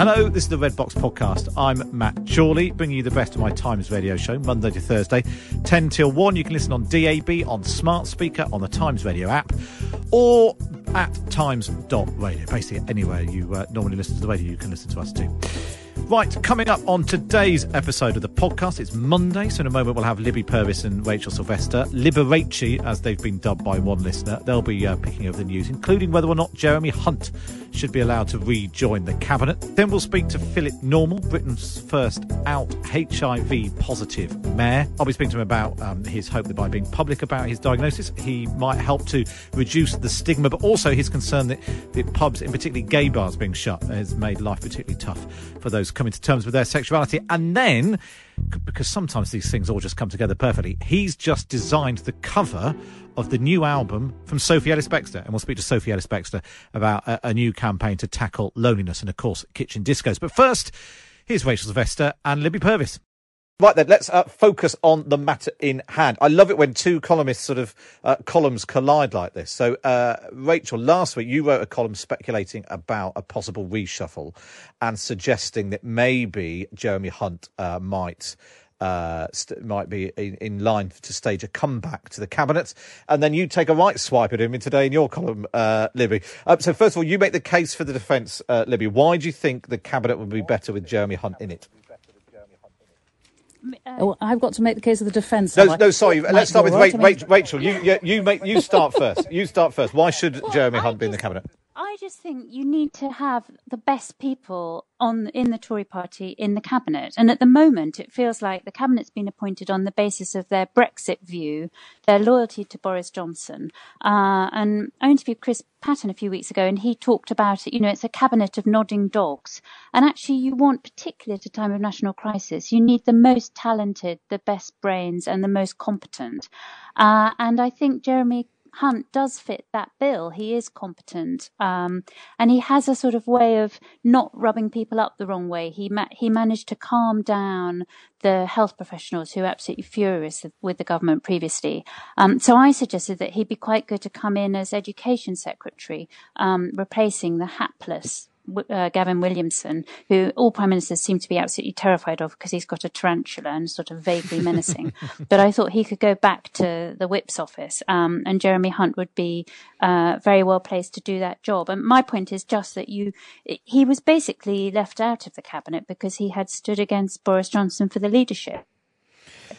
Hello, this is the Red Box Podcast. I'm Matt Chorley, bringing you the best of my Times radio show, Monday to Thursday, 10 till 1. You can listen on DAB, on smart speaker, on the Times radio app, or at times.radio. Basically, anywhere you uh, normally listen to the radio, you can listen to us too. Right, coming up on today's episode of the podcast, it's Monday, so in a moment we'll have Libby Purves and Rachel Sylvester, Liberace, as they've been dubbed by one listener. They'll be uh, picking over the news, including whether or not Jeremy Hunt should be allowed to rejoin the cabinet. Then we'll speak to Philip Normal, Britain's first out HIV positive mayor. I'll be speaking to him about um, his hope that by being public about his diagnosis, he might help to reduce the stigma, but also his concern that, that pubs, and particularly gay bars being shut, has made life particularly tough for those coming to terms with their sexuality. And then, because sometimes these things all just come together perfectly, he's just designed the cover of the new album from Sophie Ellis Bextor. And we'll speak to Sophie Ellis Bextor about a, a new campaign to tackle loneliness and, of course, kitchen discos. But first, here's Rachel Sylvester and Libby Purves. Right then, let's uh, focus on the matter in hand. I love it when two columnists sort of uh, columns collide like this. So, uh, Rachel, last week you wrote a column speculating about a possible reshuffle and suggesting that maybe Jeremy Hunt uh, might. Uh, st- might be in, in line to stage a comeback to the cabinet, and then you take a right swipe at him in today in your column, uh, Libby. So first of all, you make the case for the defence, Libby. Why do you think the cabinet would be better with Jeremy Hunt in it? Uh, oh, I've got to make the case of the defence. No, no, sorry. Right, Let's start with right, Ra- Ra- Rachel. You, you, you make you start first. You start first. Why should Jeremy I Hunt be in the cabinet? I just think you need to have the best people on in the Tory party in the cabinet. And at the moment, it feels like the cabinet's been appointed on the basis of their Brexit view, their loyalty to Boris Johnson. Uh, and I interviewed Chris Patten a few weeks ago, and he talked about it. You know, it's a cabinet of nodding dogs. And actually, you want, particularly at a time of national crisis, you need the most talented, the best brains, and the most competent. Uh, and I think Jeremy Hunt does fit that bill. He is competent, um, and he has a sort of way of not rubbing people up the wrong way. He ma- he managed to calm down the health professionals who were absolutely furious with the government previously. Um, so I suggested that he'd be quite good to come in as education secretary, um, replacing the hapless uh, Gavin Williamson, who all prime ministers seem to be absolutely terrified of because he's got a tarantula and sort of vaguely menacing. but I thought he could go back to the whip's office, um, and Jeremy Hunt would be uh, very well placed to do that job. And my point is just that you, he was basically left out of the cabinet because he had stood against Boris Johnson for the leadership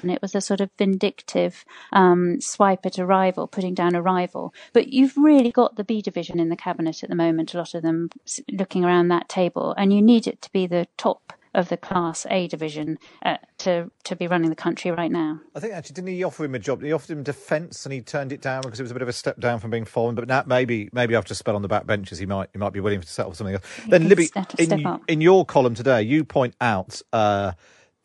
and it was a sort of vindictive um, swipe at a rival, putting down a rival. But you've really got the B division in the cabinet at the moment, a lot of them looking around that table, and you need it to be the top of the class A division uh, to to be running the country right now. I think actually didn't he offer him a job? He offered him defence and he turned it down because it was a bit of a step down from being foreign. But now maybe maybe after a spell on the back benches, he might he might be willing to settle for something else. then Libby, in up. in your column today, you point out. Uh,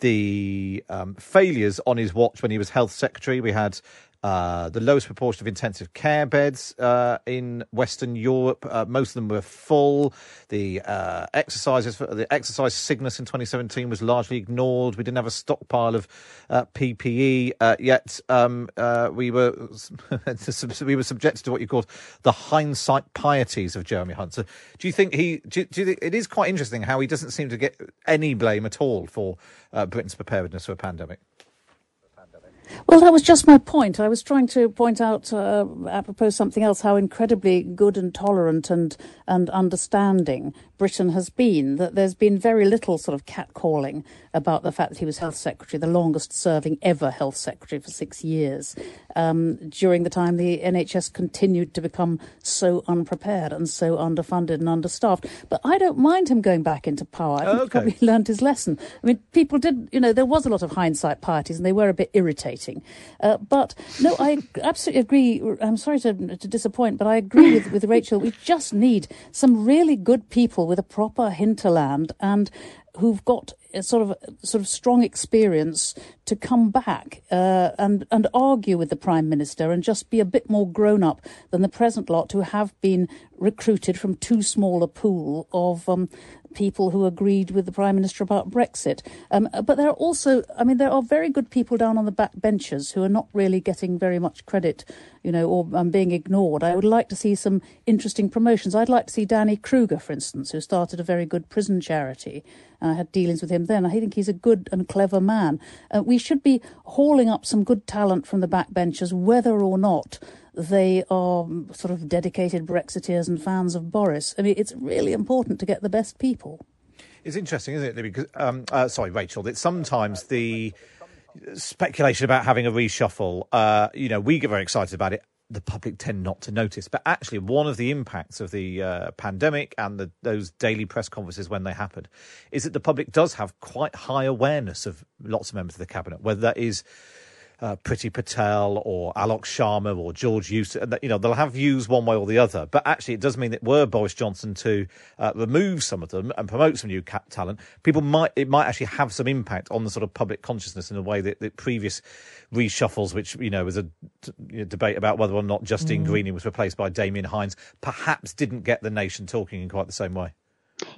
the um, failures on his watch when he was health secretary. We had uh, the lowest proportion of intensive care beds uh, in Western Europe. Uh, most of them were full. The uh, exercises, the exercise Cygnus in 2017 was largely ignored. We didn't have a stockpile of uh, PPE yet. Um, we were we were subjected to what you called the hindsight pieties of Jeremy Hunt. So, do you think he? Do, do you think it is quite interesting how he doesn't seem to get any blame at all for Britain's preparedness for a pandemic? Well, that was just my point. I was trying to point out, uh, apropos something else, how incredibly good and tolerant and and understanding Britain has been. That there's been very little sort of catcalling about the fact that he was health secretary, the longest serving ever health secretary for six years, um, during the time the NHS continued to become so unprepared and so underfunded and understaffed. But I don't mind him going back into power. I think okay. he probably learned his lesson. I mean, people did, you know, there was a lot of hindsight parties and they were a bit irritating. Uh, but no, I absolutely agree. I'm sorry to, to disappoint, but I agree with, with Rachel. We just need some really good people with a proper hinterland and who've got a sort of sort of strong experience to come back uh, and and argue with the prime minister and just be a bit more grown up than the present lot who have been recruited from too small a pool of um, people who agreed with the Prime Minister about Brexit. Um, but there are also, I mean, there are very good people down on the back benches who are not really getting very much credit, you know, or um, being ignored. I would like to see some interesting promotions. I'd like to see Danny Kruger, for instance, who started a very good prison charity. I had dealings with him then. I think he's a good and clever man. Uh, we should be hauling up some good talent from the backbenchers, whether or not they are sort of dedicated Brexiteers and fans of Boris. I mean, it's really important to get the best people. It's interesting, isn't it, Because um, uh, sorry, Rachel, that sometimes the speculation about having a reshuffle, uh, you know, we get very excited about it. The public tend not to notice, but actually, one of the impacts of the uh, pandemic and the, those daily press conferences when they happened is that the public does have quite high awareness of lots of members of the cabinet, whether that is uh, Priti Patel or Alok Sharma or George Eustice, you know, they'll have views one way or the other. But actually, it does mean that were Boris Johnson to uh, remove some of them and promote some new talent, people might it might actually have some impact on the sort of public consciousness in a way that, that previous reshuffles, which you know was a debate about whether or not Justine mm. Greening was replaced by Damian Hinds, perhaps didn't get the nation talking in quite the same way.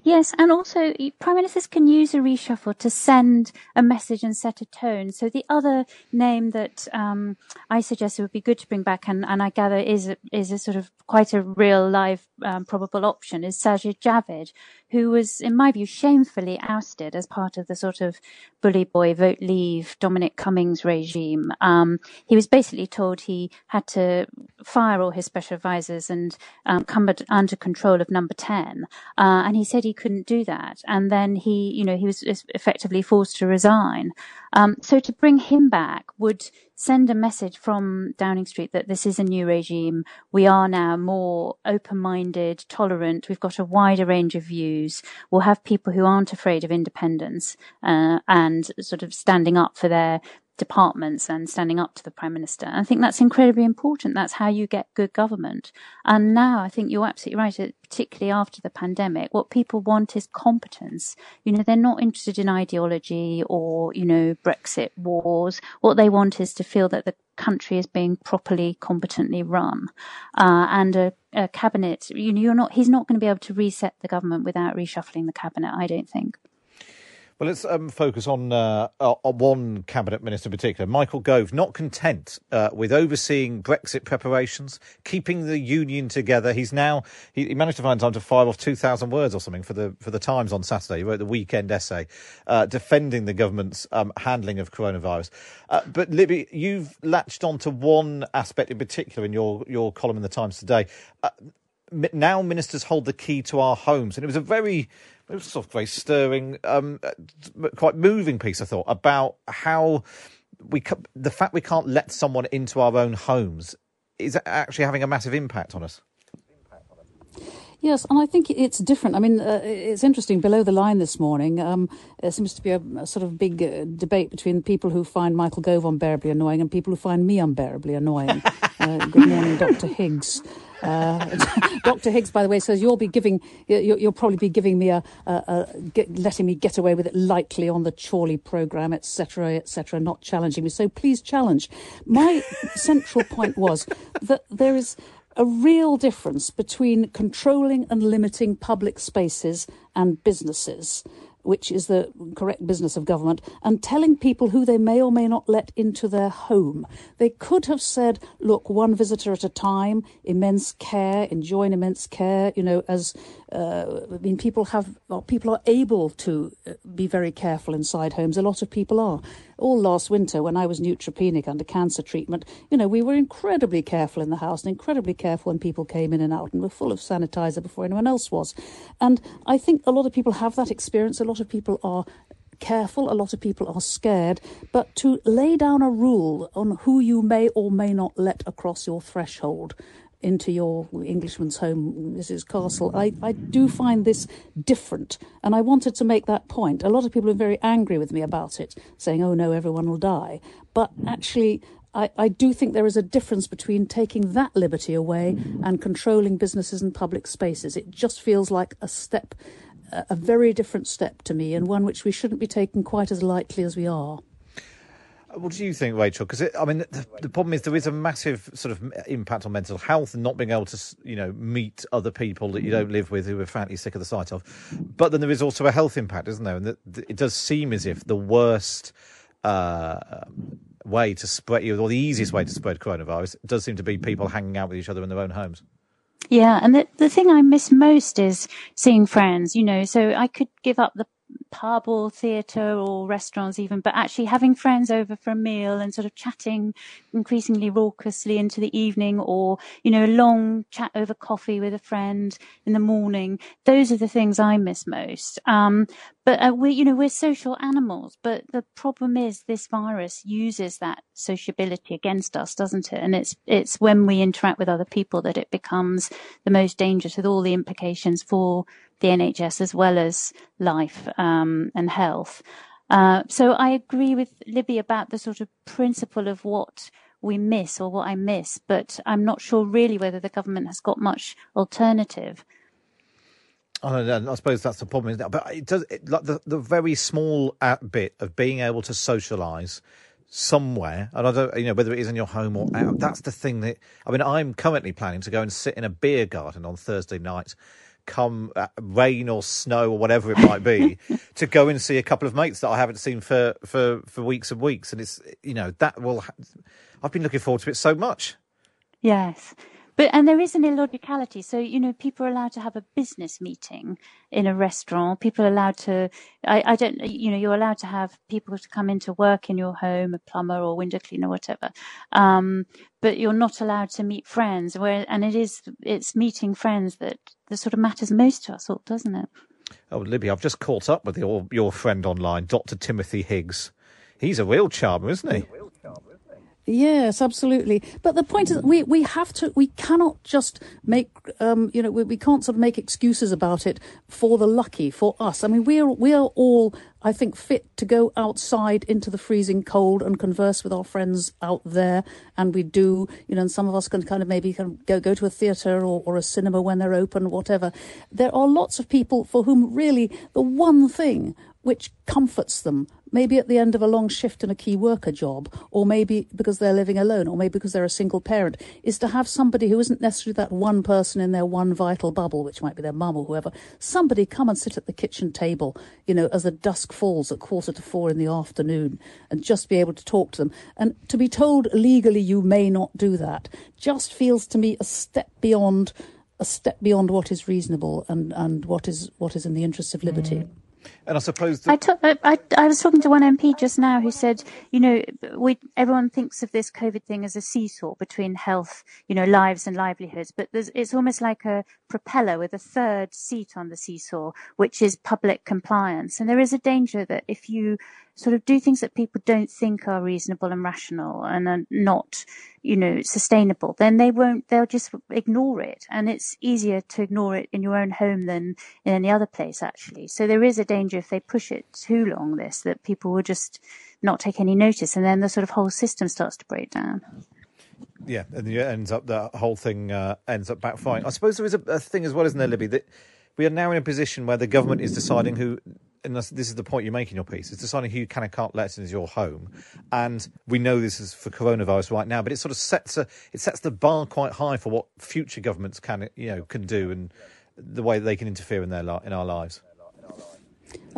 Yes, and also prime ministers can use a reshuffle to send a message and set a tone. So the other name that um, I suggested would be good to bring back, and, and I gather is a, is a sort of quite a real live um, probable option, is Sajid Javid, who was, in my view, shamefully ousted as part of the sort of bully boy vote leave Dominic Cummings regime. Um, he was basically told he had to fire all his special advisors and um, come under control of Number Ten, uh, and he said he couldn't do that. And then he, you know, he was effectively forced to resign. Um, so to bring him back would send a message from Downing Street that this is a new regime. We are now more open-minded, tolerant. We've got a wider range of views. We'll have people who aren't afraid of independence uh, and sort of standing up for their departments and standing up to the prime minister. I think that's incredibly important. That's how you get good government. And now I think you're absolutely right, particularly after the pandemic, what people want is competence. You know, they're not interested in ideology or, you know, Brexit wars. What they want is to feel that the country is being properly, competently run. Uh, and a, a cabinet, you know, you're not, he's not going to be able to reset the government without reshuffling the cabinet, I don't think. Well, let's um, focus on, uh, on one cabinet minister in particular, Michael Gove. Not content uh, with overseeing Brexit preparations, keeping the union together, he's now he, he, managed to find time to fire off two thousand words or something for the for the Times on Saturday. He wrote the weekend essay uh, defending the government's um, handling of coronavirus. Uh, but Libby, you've latched onto one aspect in particular in your your column in the Times today. Now ministers hold the key to our homes, and it was a very it was sort of very stirring, um, uh, quite moving piece, I thought, about how we the fact we can't let someone into our own homes is actually having a massive impact on us. Yes, and I think it's different. I mean, uh, it's interesting. Below the line this morning, um, there seems to be a, a sort of big uh, debate between people who find Michael Gove unbearably annoying and people who find me unbearably annoying. uh, good morning, Dr. Higgs. Uh, Dr. Higgs, by the way, says you'll be giving, you'll, you'll probably be giving me a, a, a get, letting me get away with it lightly on the Chorley programme, etc., etc., not challenging me. So please challenge. My central point was that there is a real difference between controlling and limiting public spaces and businesses which is the correct business of government, and telling people who they may or may not let into their home. They could have said, look, one visitor at a time, immense care, enjoying immense care, you know, as, uh, I mean, people have, well, people are able to uh, be very careful inside homes. A lot of people are. All last winter when I was neutropenic under cancer treatment, you know, we were incredibly careful in the house and incredibly careful when people came in and out and were full of sanitizer before anyone else was. And I think a lot of people have that experience. A lot of people are careful. A lot of people are scared. But to lay down a rule on who you may or may not let across your threshold into your Englishman's home, Mrs. Castle, I, I do find this different. And I wanted to make that point. A lot of people are very angry with me about it, saying, oh no, everyone will die. But actually, I, I, do think there is a difference between taking that liberty away and controlling businesses and public spaces. It just feels like a step a very different step to me and one which we shouldn't be taking quite as lightly as we are. What do you think, Rachel? Because I mean, the, the, problem is there is a massive sort of impact on mental health and not being able to, you know, meet other people that you don't live with who are frankly sick of the sight of. But then there is also a health impact, isn't there? And the, the, it does seem as if the worst uh, way to spread, or the easiest way to spread coronavirus, does seem to be people hanging out with each other in their own homes. Yeah, and the the thing I miss most is seeing friends. You know, so I could give up the pub or theatre or restaurants even, but actually having friends over for a meal and sort of chatting increasingly raucously into the evening or, you know, a long chat over coffee with a friend in the morning. Those are the things I miss most. Um, but uh, we, you know, we're social animals, but the problem is this virus uses that sociability against us, doesn't it? And it's, it's when we interact with other people that it becomes the most dangerous with all the implications for the NHS as well as life um, and health. Uh, so I agree with Libby about the sort of principle of what we miss or what I miss, but I'm not sure really whether the government has got much alternative. I, I suppose that's the problem, isn't it? But it does it, like the the very small bit of being able to socialise somewhere, and I don't, you know, whether it is in your home or out. That's the thing that I mean. I'm currently planning to go and sit in a beer garden on Thursday night come uh, rain or snow or whatever it might be, to go and see a couple of mates that I haven't seen for, for, for weeks and weeks. And it's, you know, that will, ha- I've been looking forward to it so much. Yes. But and there is an illogicality. So you know, people are allowed to have a business meeting in a restaurant. People are allowed to. I, I don't. You know, you're allowed to have people to come into work in your home, a plumber or window cleaner, whatever. Um, but you're not allowed to meet friends. Where and it is it's meeting friends that that sort of matters most to us all, doesn't it? Oh, Libby, I've just caught up with your your friend online, Dr. Timothy Higgs. He's a real charmer, isn't he? Yes, absolutely. But the point is, we, we have to, we cannot just make, um, you know, we, we can't sort of make excuses about it for the lucky, for us. I mean, we are, we are all, I think, fit to go outside into the freezing cold and converse with our friends out there. And we do, you know, and some of us can kind of maybe of go, go to a theatre or, or a cinema when they're open, whatever. There are lots of people for whom really the one thing which comforts them maybe at the end of a long shift in a key worker job, or maybe because they're living alone, or maybe because they're a single parent, is to have somebody who isn't necessarily that one person in their one vital bubble, which might be their mum or whoever, somebody come and sit at the kitchen table, you know, as the dusk falls at quarter to four in the afternoon, and just be able to talk to them. And to be told legally you may not do that just feels to me a step beyond a step beyond what is reasonable and, and what is what is in the interest of liberty. Mm. And I suppose I, I, I was talking to one MP just now who said, you know, we everyone thinks of this COVID thing as a seesaw between health, you know, lives and livelihoods, but it's almost like a propeller with a third seat on the seesaw, which is public compliance. And there is a danger that if you sort of do things that people don't think are reasonable and rational and are not, you know, sustainable, then they won't, they'll just ignore it. And it's easier to ignore it in your own home than in any other place, actually. So there is a danger if they push it too long, this, that people will just not take any notice and then the sort of whole system starts to break down. Yeah, and it ends up the whole thing uh, ends up backfiring. I suppose there is a, a thing as well, isn't there, Libby, that we are now in a position where the government is deciding who and this, is the point you make in your piece, is deciding who you can and can't let into your home. And we know this is for coronavirus right now, but it sort of sets a, it sets the bar quite high for what future governments can you know can do and the way they can interfere in their in our lives.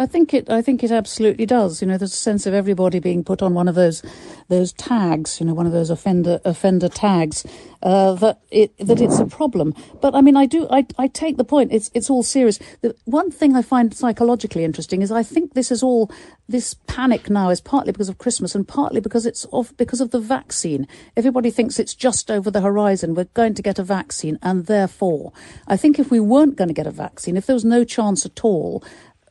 I think it. I think it absolutely does. You know, there's a sense of everybody being put on one of those those tags. You know, one of those offender offender tags. Uh, that it that it's a problem. But I mean, I do. I I take the point. It's it's all serious. The one thing I find psychologically interesting is I think this is all this panic now is partly because of Christmas and partly because it's of because of the vaccine. Everybody thinks it's just over the horizon. We're going to get a vaccine, and therefore, I think if we weren't going to get a vaccine, if there was no chance at all,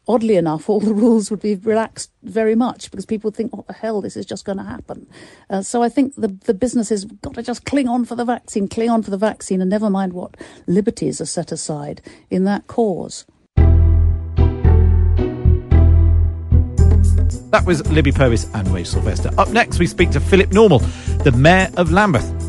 oddly enough, all the rules would be relaxed very much because people would think, what the hell, this is just going to happen. Uh, so I think the, the business has got to just cling on for the vaccine, cling on for the vaccine, and never mind what liberties are set aside in that cause. That was Libby Purves and Ray Sylvester. Up next, we speak to Philip Normal, the Mayor of Lambeth.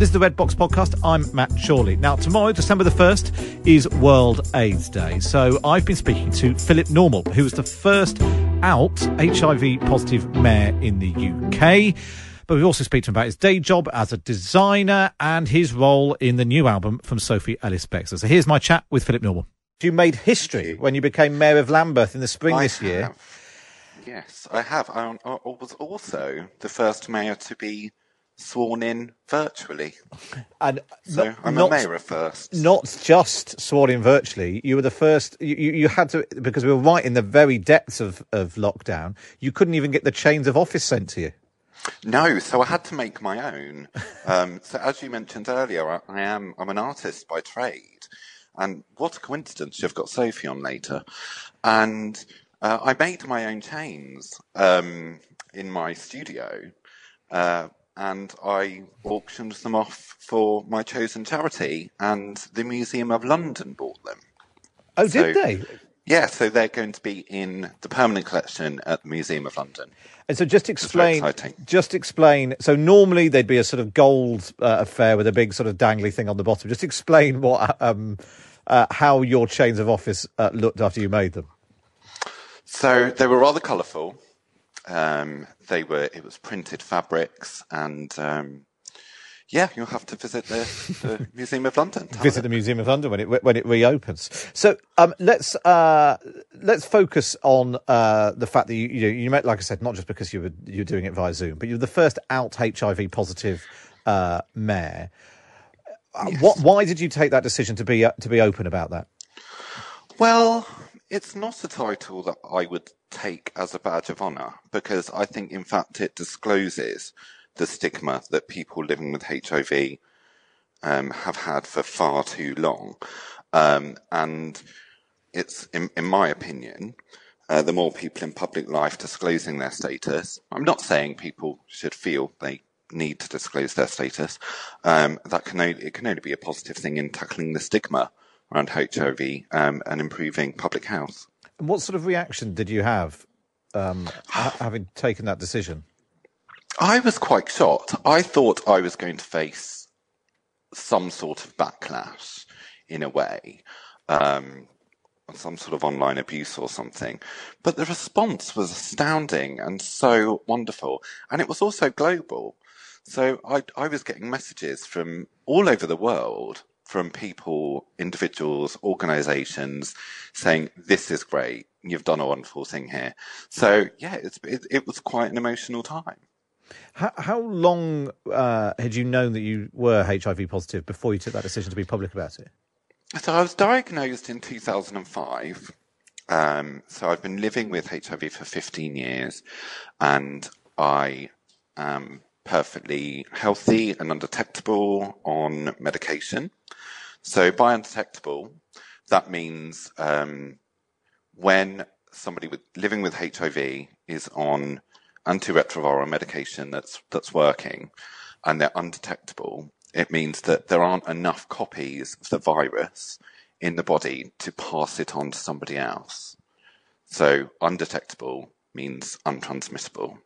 This is the Red Box Podcast. I'm Matt Chorley. Now, tomorrow, December the 1st, is World AIDS Day. So I've been speaking to Philip Normal, who was the first out HIV positive mayor in the UK. But we also speak to him about his day job as a designer and his role in the new album from Sophie Ellis Bextor. So here's my chat with Philip Normal. You made history when you became mayor of Lambeth in the spring I this year. have. Yes, I have. I, I was also the first mayor to be sworn in virtually. And So not- I'm not- a mayor of first. not just sworn in virtually. You were the first. You, you you had to because we were right in the very depths of, of lockdown. You couldn't even get the chains of office sent to you. No, so I had to make my own. Um, so as you mentioned earlier, I, I am I'm an artist by trade, and what a coincidence you've got Sophie on later, and uh, I made my own chains um, in my studio, uh, and I auctioned them off for my chosen charity, and the Museum of London bought them. Oh, So- did they? Yeah, so they're going to be in the permanent collection at the Museum of London. And so, just explain. Just explain. So normally there'd be a sort of gold uh, affair with a big sort of dangly thing on the bottom. Just explain what um, uh, how your chains of office uh, looked after you made them. So they were rather colourful. Um, they were it was printed fabrics, and um, yeah, you'll have to visit the, the Museum of London. visit a the Museum of London when it when it reopens. So um, let's uh, let's focus on uh, the fact that you you, know, you met, like I said, not just because you were you're doing it via Zoom, but you're the first out HIV positive uh, mayor. Uh, What? Why did you take that decision to be uh, to be open about that? Well, it's not a title that I would take as a badge of honour because I think, in fact, it discloses the stigma that people living with HIV um, have had for far too long. Um, and it's, in, in my opinion, uh, the more people in public life disclosing their status, I'm not saying people should feel they need to disclose their status. Um, that can only, it can only be a positive thing in tackling the stigma around HIV um, and improving public health. And what sort of reaction did you have um, having taken that decision? I was quite shocked. I thought I was going to face some sort of backlash in a way, um, some sort of online abuse or something. But the response was astounding and so wonderful. And it was also global. So I, I was getting messages from all over the world from people, individuals, organizations saying, this is great. You've done a wonderful thing here. So yeah, it's, it, it was quite an emotional time. How, how long uh, had you known that you were HIV positive before you took that decision to be public about it? So I was diagnosed in 2005. Um, so I've been living with HIV for 15 years and I am perfectly healthy and undetectable on medication. So by undetectable, that means um, when somebody with living with HIV is on antiretroviral medication that's that's working and they're undetectable, it means that there aren't enough copies of the virus in the body to pass it on to somebody else. So undetectable means untransmissible.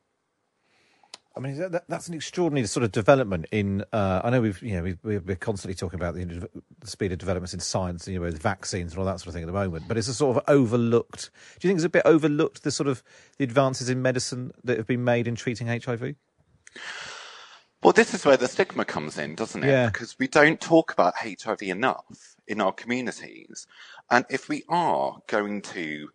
I mean, that, that's an extraordinary sort of development in. Uh, I know we've, you know, we, we're constantly talking about the, the, speed of developments in science, you know, with vaccines and all that sort of thing at the moment. But it's a sort of overlooked. Do you think it's a bit overlooked the sort of the advances in medicine that have been made in treating HIV? Well, this is where the stigma comes in, doesn't it? Yeah. Because we don't talk about HIV enough in our communities, and if we are going to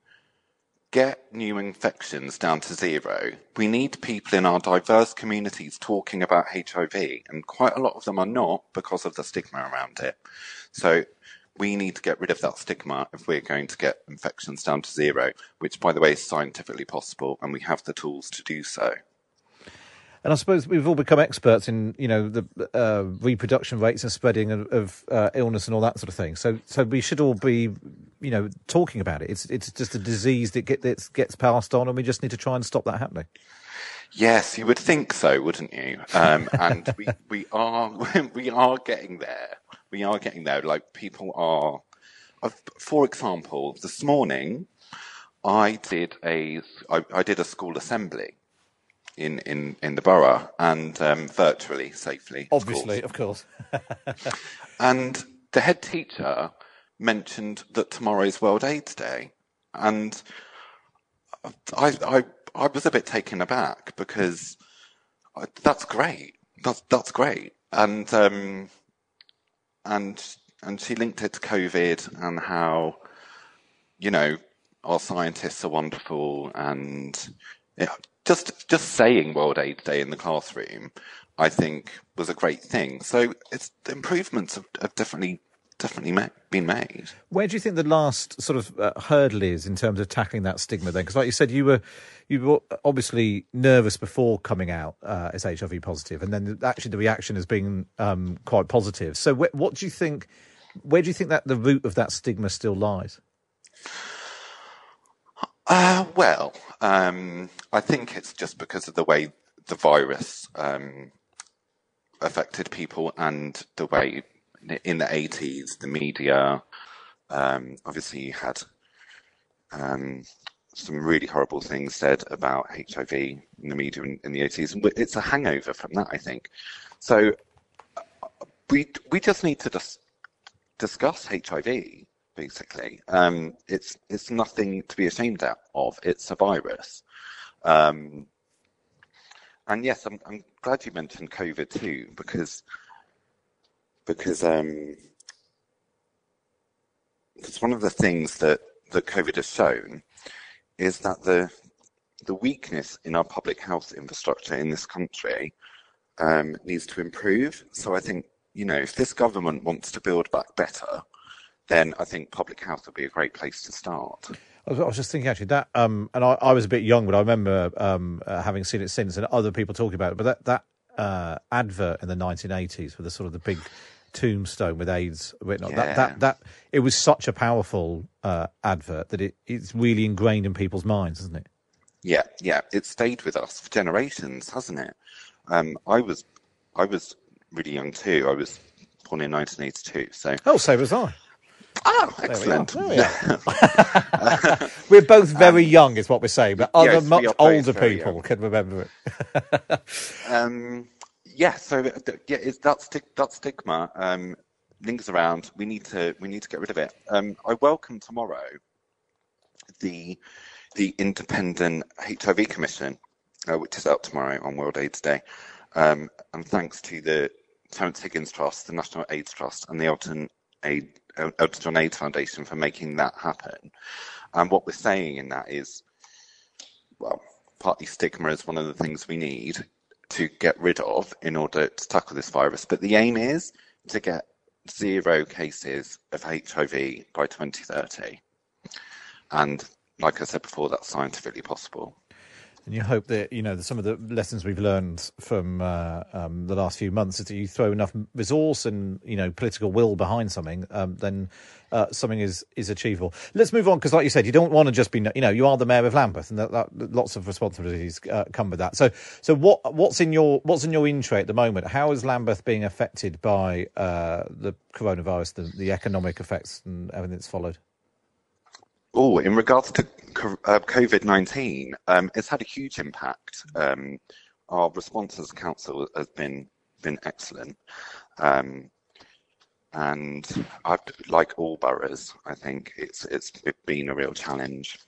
get new infections down to zero, we need people in our diverse communities talking about HIV, and quite a lot of them are not because of the stigma around it. So we need to get rid of that stigma if we're going to get infections down to zero, which, by the way, is scientifically possible, and we have the tools to do so. And I suppose we've all become experts in, you know, the uh, reproduction rates and spreading of, of uh, illness and all that sort of thing. So, so we should all be, you know, talking about it. It's it's just a disease that, get, that gets passed on, and we just need to try and stop that happening. Yes, you would think so, wouldn't you? Um, and we we are we are getting there. We are getting there. Like people are, for example, this morning I did a I, I did a school assembly in, in, in the borough and um, virtually, safely. Obviously, of course. Of course. and the head teacher mentioned that tomorrow is World AIDS Day. And I, I, I was a bit taken aback because I, that's great. That's, that's great. And, um, and, and she linked it to COVID and how, you know, our scientists are wonderful and yeah, just just saying World AIDS Day in the classroom, I think, was a great thing. So it's improvements have, have definitely definitely ma- been made. Where do you think the last sort of uh, hurdle is in terms of tackling that stigma? Then, because like you said, you were you were obviously nervous before coming out uh, as HIV positive, and then actually the reaction has been um, quite positive. So, wh- what do you think? Where do you think that the root of that stigma still lies? Uh, well, um, I think it's just because of the way the virus um, affected people and the way in the 80s the media um, obviously had um, some really horrible things said about HIV in the media in, in the 80s. It's a hangover from that, I think. So uh, we we just need to just discuss HIV basically. Um, it's it's nothing to be ashamed of. It's a virus. Um, and yes, I'm, I'm glad you mentioned COVID too, because because um, because one of the things that that COVID has shown is that the the weakness in our public health infrastructure in this country um, needs to improve. So I think you know if this government wants to build back better, then I think public health would be a great place to start. I was, just thinking actually that, um, and I, I, was a bit young, but I remember um, uh, having seen it since, and other people talking about it. But that that uh, advert in the 1980s with the sort of the big tombstone with AIDS written on yeah. that, that that it was such a powerful uh, advert that it, it's really ingrained in people's minds, isn't it? Yeah, yeah, it stayed with us for generations, hasn't it? Um, I was I was really young too. I was born in 1982, so oh, so was I. Oh, excellent. We are both very um, young, is what we're saying, but other yes, much older people young. can remember it. um, yeah, so yeah, it's that, sti- that stigma um, lingers around. We need to we need to get rid of it. Um, I welcome tomorrow the the Independent HIV Commission, uh, which is out tomorrow on World AIDS Day, um, and thanks to the Terence Higgins Trust, the National AIDS Trust, and the Elton Aid Elton AIDS Foundation for making that happen. And what we're saying in that is, well, partly stigma is one of the things we need to get rid of in order to tackle this virus. But the aim is to get zero cases of HIV by 2030. And like I said before, that's scientifically possible. And you hope that you know some of the lessons we've learned from uh, um, the last few months is that you throw enough resource and you know political will behind something, um, then uh, something is is achievable. Let's move on because, like you said, you don't want to just be you know you are the mayor of Lambeth, and that, that, lots of responsibilities uh, come with that. So, so what what's in your what's in your in tray at the moment? How is Lambeth being affected by uh, the coronavirus, the, the economic effects, and everything that's followed? Oh, in regards to uh, COVID 19, um, it's had a huge impact. Um, our response as council has been been excellent. Um, and I've, like all boroughs, I think it's it's been a real challenge.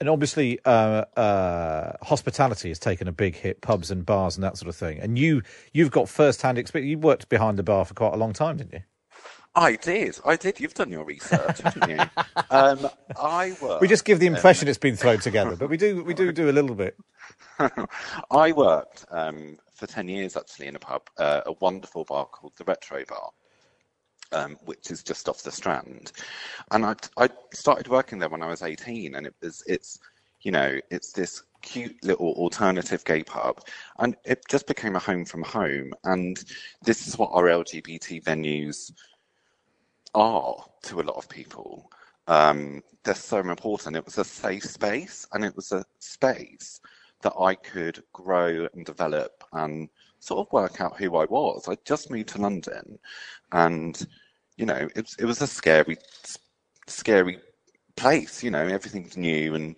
And obviously, uh, uh, hospitality has taken a big hit, pubs and bars and that sort of thing. And you you've got first hand experience. You worked behind the bar for quite a long time, didn't you? I did. I did. You've done your research, haven't you? Um, I worked. We just give the impression um, it's been thrown together, but we do. We do do a little bit. I worked um, for ten years actually in a pub, uh, a wonderful bar called the Retro Bar. Um, which is just off the Strand, and I, I started working there when I was eighteen, and it was it's you know it's this cute little alternative gay pub and it just became a home from home and this is what our lgbt venues are to a lot of people. Um, they're so important. It was a safe space and it was a space that I could grow and develop and sort of work out who I was. I just moved to London and, you know, it, it was a scary, scary place, you know, everything's new and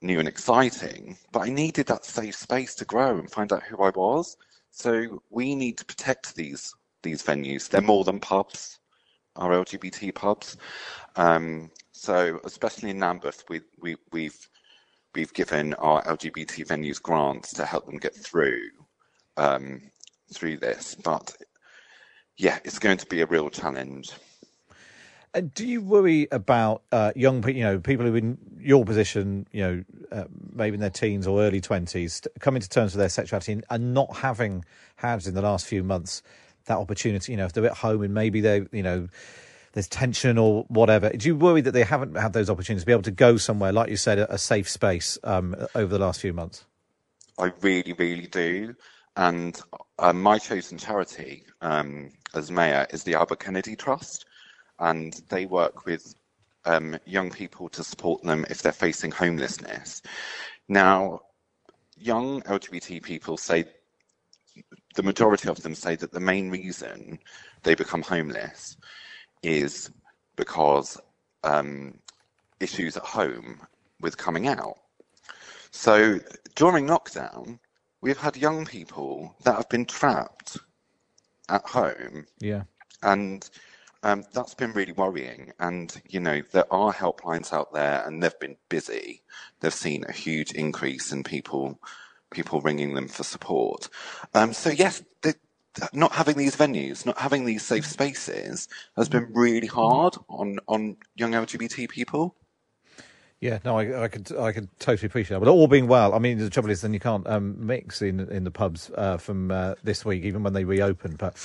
new and exciting, but I needed that safe space to grow and find out who I was. So we need to protect these these venues. They're more than pubs our LGBT pubs. Um, so especially in Lambeth, we, we, we've we've given our LGBT venues grants to help them get through um, through this. But yeah, it's going to be a real challenge. And do you worry about uh, young people, you know, people who are in your position, you know, uh, maybe in their teens or early 20s, coming to terms with their sexuality and not having had in the last few months that opportunity. You know, if they're at home and maybe they, you know, there's tension or whatever. Do you worry that they haven't had those opportunities to be able to go somewhere, like you said, a, safe space um, over the last few months? I really, really do. And uh, my chosen charity um, as mayor is the Albert Kennedy Trust, and they work with um, young people to support them if they're facing homelessness. Now, young LGBT people say the majority of them say that the main reason they become homeless is because um, issues at home with coming out. So during lockdown, we've had young people that have been trapped at home. Yeah. And um, that's been really worrying. And, you know, there are helplines out there and they've been busy. They've seen a huge increase in people people ringing them for support. Um, so yes, the, not having these venues, not having these safe spaces, has been really hard on on young LGBT people. Yeah, no, I, I could I could totally appreciate that. But all being well, I mean, the trouble is then you can't um, mix in in the pubs uh, from uh, this week, even when they reopen. But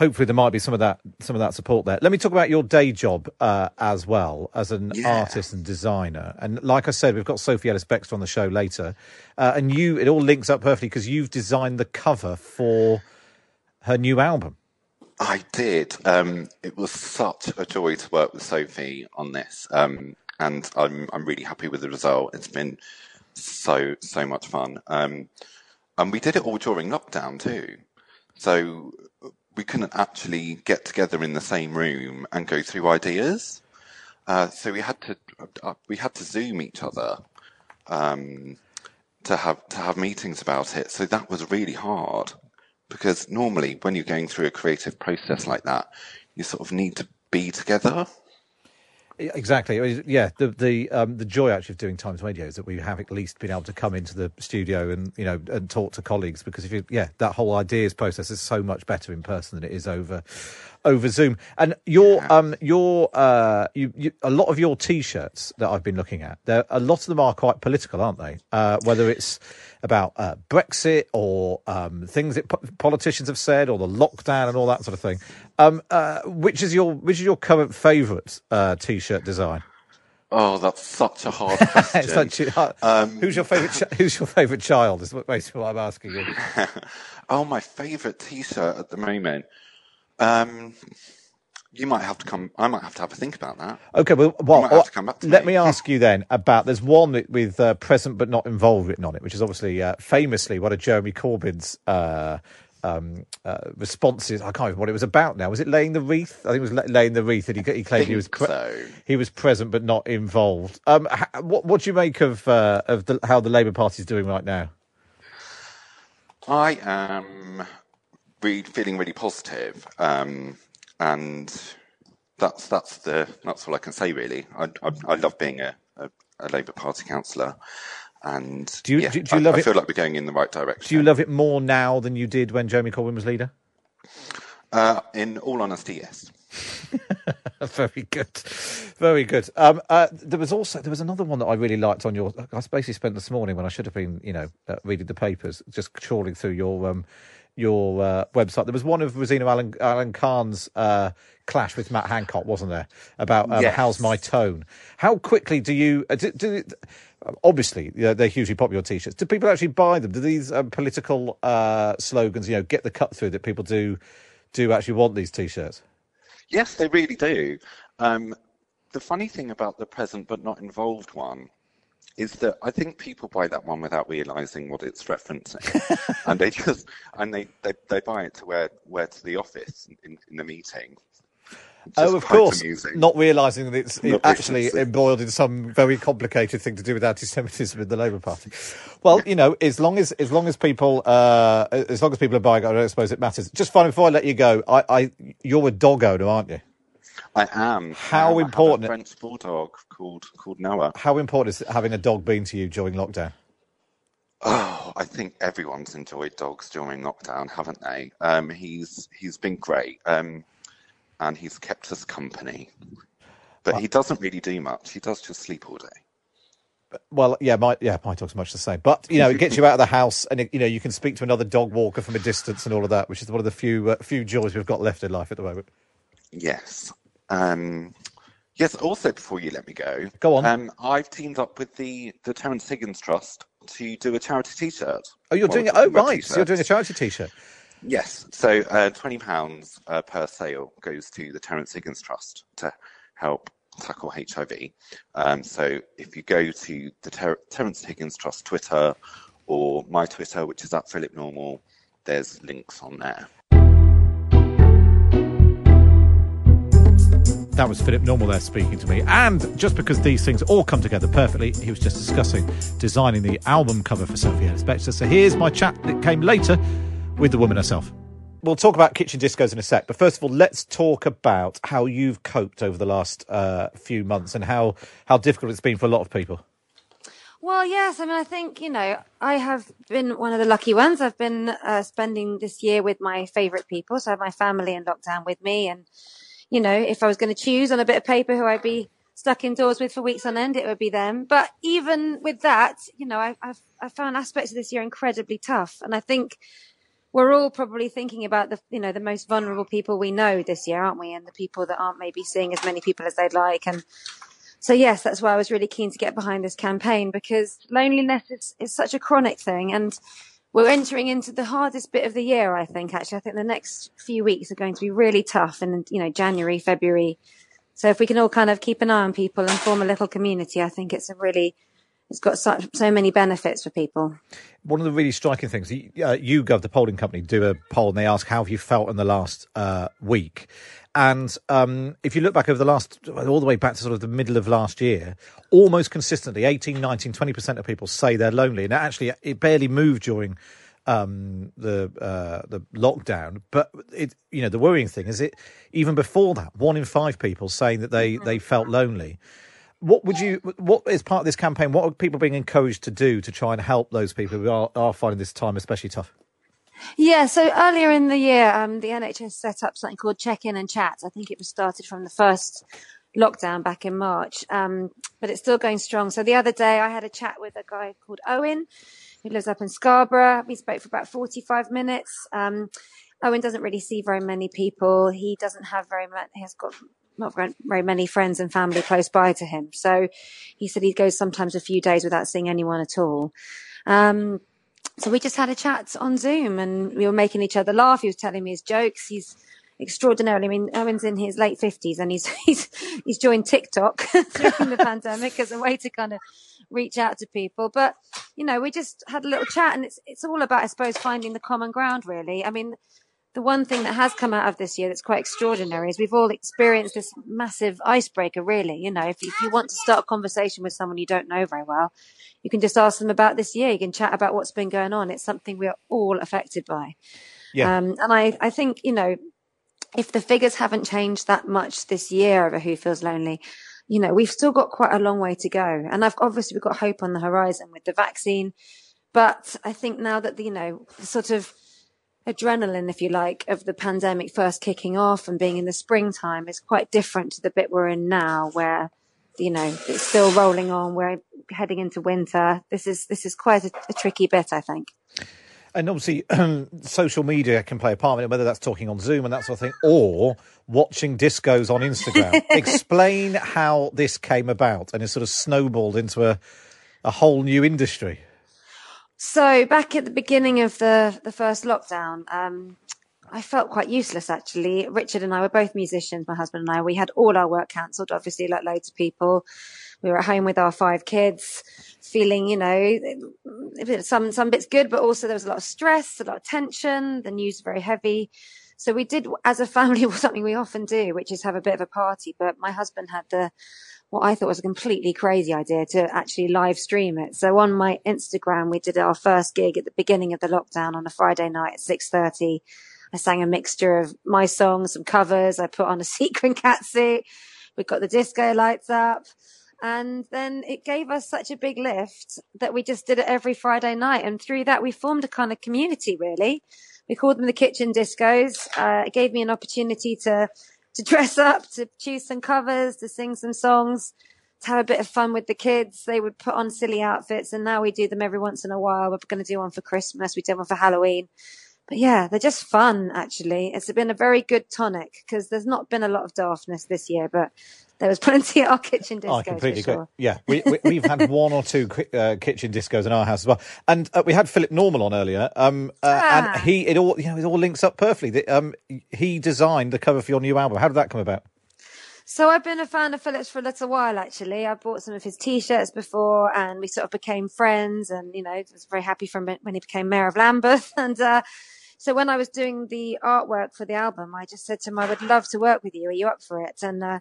hopefully there might be some of that some of that support there. Let me talk about your day job uh, as well as an yeah. artist and designer. And like I said, we've got Sophie Ellis Bextor on the show later, uh, and you it all links up perfectly because you've designed the cover for her new album. I did. Um, it was such a joy to work with Sophie on this, um, and I'm I'm really happy with the result. It's been so so much fun, um, and we did it all during lockdown too. So we couldn't actually get together in the same room and go through ideas. Uh, so we had to uh, we had to Zoom each other um, to have to have meetings about it. So that was really hard because normally when you're going through a creative process like that, you sort of need to be together. Exactly. Yeah. The the um, the joy actually of doing Times Radio is that we have at least been able to come into the studio and you know and talk to colleagues because if you yeah that whole ideas process is so much better in person than it is over over Zoom. And your yeah. um your uh you, you, a lot of your T-shirts that I've been looking at, there a lot of them are quite political, aren't they? Uh, whether it's about uh, Brexit or um, things that po- politicians have said, or the lockdown and all that sort of thing. Um, uh, which is your which is your current favourite uh, T-shirt design? Oh, that's such a hard question. Uh, Um, who's your favourite? Chi- who's your favourite child? Is what- basically what I'm asking you. oh, my favourite T-shirt at the moment. Um, you might have to come. I might have to have a think about that. Okay, well, well might have to come back to let me. me ask you then about. There's one with- uh, present but not involved written on it, which is obviously uh, famously one of Jeremy Corbyn's uh, um, uh, responses. I can't remember what it was about now. Was it laying the wreath? I think it was laying the wreath, and he, he claimed he was Think so. he was present but not involved. Um, h- what what do you make of uh, of the, how the Labour Party is doing right now? I am really feeling really positive, um, and that's that's the that's all I can say really. I I, I love being a, a, a Labour Party councillor, and Do you- yeah, do- do you I, love I it- feel like we're going in the right direction. Do you love it more now than you did when Jeremy Corbyn was leader? Uh, in all honesty, yes. Very good, very good. Um, uh, there was also there was another one that I really liked on your. I basically spent this morning when I should have been, you know, uh, reading the papers, just trawling through your um, your uh, website. There was one of Rosena Alan, Allin-Khan's uh, clash with Matt Hancock, wasn't there? About um, Yes. how's my tone? How quickly do you uh, do? do Obviously, you know, they're hugely popular T-shirts. Do people actually buy them? Do these um, political uh, slogans, you know, get the cut through that people do do actually want these T-shirts? Yes, they really do. Um, the funny thing about the present but not involved one is that I think people buy that one without realizing what it's referencing, and they just and they, they, they buy it to wear wear to the office in, in the meeting. Oh, of course. amusing. Not realising that it's actually embroiled in some very complicated thing to do with anti-Semitism in the Labour Party. Well, you know, as long as as long as people uh, as long as people are buying I don't suppose it matters. Just finally, before I let you go, I, I you're a dog owner, aren't you? I am. How I am. I have important- a French bulldog called called Noah. How important is having a dog been to you during lockdown? Oh, I think everyone's enjoyed dogs during lockdown, haven't they? Um, he's he's been great, um, and he's kept us company. But he doesn't really do much. He does just sleep all day. Well, yeah, my yeah, my dog's much the same. But you know, it gets you out of the house, and you know, you can speak to another dog walker from a distance and all of that, which is one of the few uh, few joys we've got left in life at the moment. Yes. Um, yes. Also, before you let me go, Go on. Um, I've teamed up with the the Terence Higgins Trust to do a charity T-shirt. Oh, you're While doing it. Oh, right. So you're doing a charity T-shirt. Yes. So uh, twenty pounds uh, per sale goes to the Terence Higgins Trust to help tackle HIV. Um, so if you go to the Ter- Terence Higgins Trust Twitter or my Twitter, which is at Philip Normal, there's links on there. That was Philip Normal there speaking to me. And just because these things all come together perfectly, he was just discussing designing the album cover for Sophie Ellis Bextor. So here's my chat that came later with the woman herself. We'll talk about kitchen discos in a sec, but first of all, let's talk about how you've coped over the last uh, few months and how, how difficult it's been for a lot of people. Well, yes. I mean, I think, you know, I have been one of the lucky ones. I've been uh, spending this year with my favorite people. So I have my family in lockdown with me. And, you know, if I was going to choose on a bit of paper who I'd be stuck indoors with for weeks on end, it would be them. But even with that, you know, I, I've, I found aspects of this year incredibly tough. And I think we're all probably thinking about the, you know, the most vulnerable people we know this year, aren't we? And the people that aren't maybe seeing as many people as they'd like. And, so yes, that's why I was really keen to get behind this campaign because loneliness is, is such a chronic thing and we're entering into the hardest bit of the year, I think, actually. I think the next few weeks are going to be really tough in, you know, January, February. So if we can all kind of keep an eye on people and form a little community, I think it's a really, it's got such, so many benefits for people. One of the really striking things, you, uh, YouGov, the polling company, do a poll and they ask how have you felt in the last uh, week. And um, if you look back over the last, all the way back to sort of the middle of last year, almost consistently, 18, 19, 20% of people say they're lonely. And actually, it barely moved during um, the uh, the lockdown. But it, you know, the worrying thing is it even before that, one in five people saying that they, they felt lonely. What would you? What is part of this campaign? What are people being encouraged to do to try and help those people who are, are finding this time especially tough? Yeah, so earlier in the year, um, the NHS set up something called Check In and Chat. I think it was started from the first lockdown back in March, um, but it's still going strong. So the other day, I had a chat with a guy called Owen, who lives up in Scarborough. We spoke for about 45 minutes. Um, Owen doesn't really see very many people. He doesn't have very much, he has got not very, many friends and family close by to him. So he said he goes sometimes a few days without seeing anyone at all. Um, so we just had a chat on Zoom and we were making each other laugh. He was telling me his jokes. He's extraordinarily. I mean, Owen's in his late fifties and he's, he's, he's joined TikTok during the pandemic as a way to kind of reach out to people. But, you know, we just had a little chat and it's, it's all about, I suppose, finding the common ground really. I mean, the one thing that has come out of this year that's quite extraordinary is we've all experienced this massive icebreaker, really. You know, if, if you want to start a conversation with someone you don't know very well, you can just ask them about this year. You can chat about what's been going on. It's something we are all affected by. Yeah. Um, and I, I think, you know, if the figures haven't changed that much this year over who feels lonely, you know, we've still got quite a long way to go. And I've obviously we've got hope on the horizon with the vaccine. But I think now that, the, you know, sort of adrenaline, if you like, of the pandemic first kicking off and being in the springtime is quite different to the bit we're in now where, you know, it's still rolling on. We're heading into winter. This is, this is quite a, a tricky bit, I think. And obviously, um, social media can play a part in it, whether that's talking on Zoom and that sort of thing, or watching discos on Instagram. Explain how this came about and it sort of snowballed into a, a whole new industry. So back at the beginning of the the first lockdown, um, I felt quite useless actually. Richard and I were both musicians, my husband and I. We had all our work cancelled, obviously, like loads of people. We were at home with our five kids, feeling, you know, some some bits good, but also there was a lot of stress, a lot of tension. The news was very heavy. So we did, as a family, something we often do, which is have a bit of a party. But my husband had the what I thought was a completely crazy idea to actually live stream it. So on my Instagram, we did our first gig at the beginning of the lockdown on a Friday night at 6.30. I sang a mixture of my songs, some covers. I put on a sequin catsuit. We got the disco lights up. And then it gave us such a big lift that we just did it every Friday night. And through that, we formed a kind of community, really. We called them the kitchen discos. Uh, it gave me an opportunity to to dress up, to choose some covers, to sing some songs, to have a bit of fun with the kids. They would put on silly outfits and now we do them every once in a while. We're going to do one for Christmas. We did one for Halloween. But yeah, they're just fun, actually. It's been a very good tonic because there's not been a lot of daftness this year, but there was plenty at our kitchen discos. Oh, I completely agree. Sure. Yeah, we, we, have had one or two uh, kitchen discos in our house as well, and uh, we had Philip Normal on earlier, um, uh, ah. and he it all you know it all links up perfectly. Um, he designed the cover for your new album. How did that come about? So I've been a fan of Philip's for a little while actually. I bought some of his t-shirts before and we sort of became friends and, you know, was very happy from when he became mayor of Lambeth. And, uh, so when I was doing the artwork for the album, I just said to him, I would love to work with you. Are you up for it? And, uh,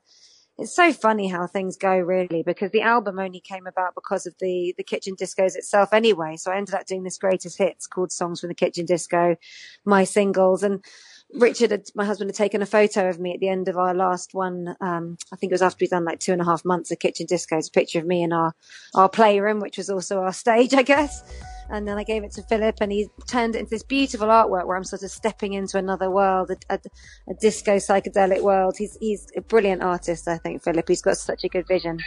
it's so funny how things go really because the album only came about because of the the kitchen discos itself anyway so i ended up doing this greatest hits called songs from the kitchen disco my singles and Richard, had, my husband, had taken a photo of me at the end of our last one. Um, I think it was after we'd done like two and a half months of kitchen discos. A picture of me in our our playroom, which was also our stage, I guess. And then I gave it to Philip, and he turned it into this beautiful artwork where I'm sort of stepping into another world, a, a, a disco psychedelic world. He's he's a brilliant artist, I think. Philip, he's got such a good vision.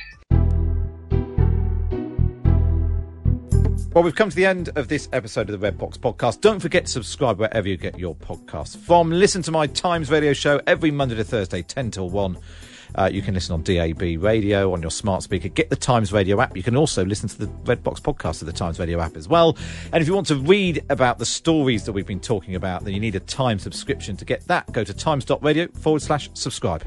Well, we've come to the end of this episode of the Red Box podcast. Don't forget to subscribe wherever you get your podcasts from. Listen to my Times radio show every Monday to Thursday, 10 till 1. Uh, you can listen on DAB radio, on your smart speaker. Get the Times Radio app. You can also listen to the Red Box podcast of the Times Radio app as well. And if you want to read about the stories that we've been talking about, then you need a Time subscription. To get that, go to times.radio forward slash subscribe.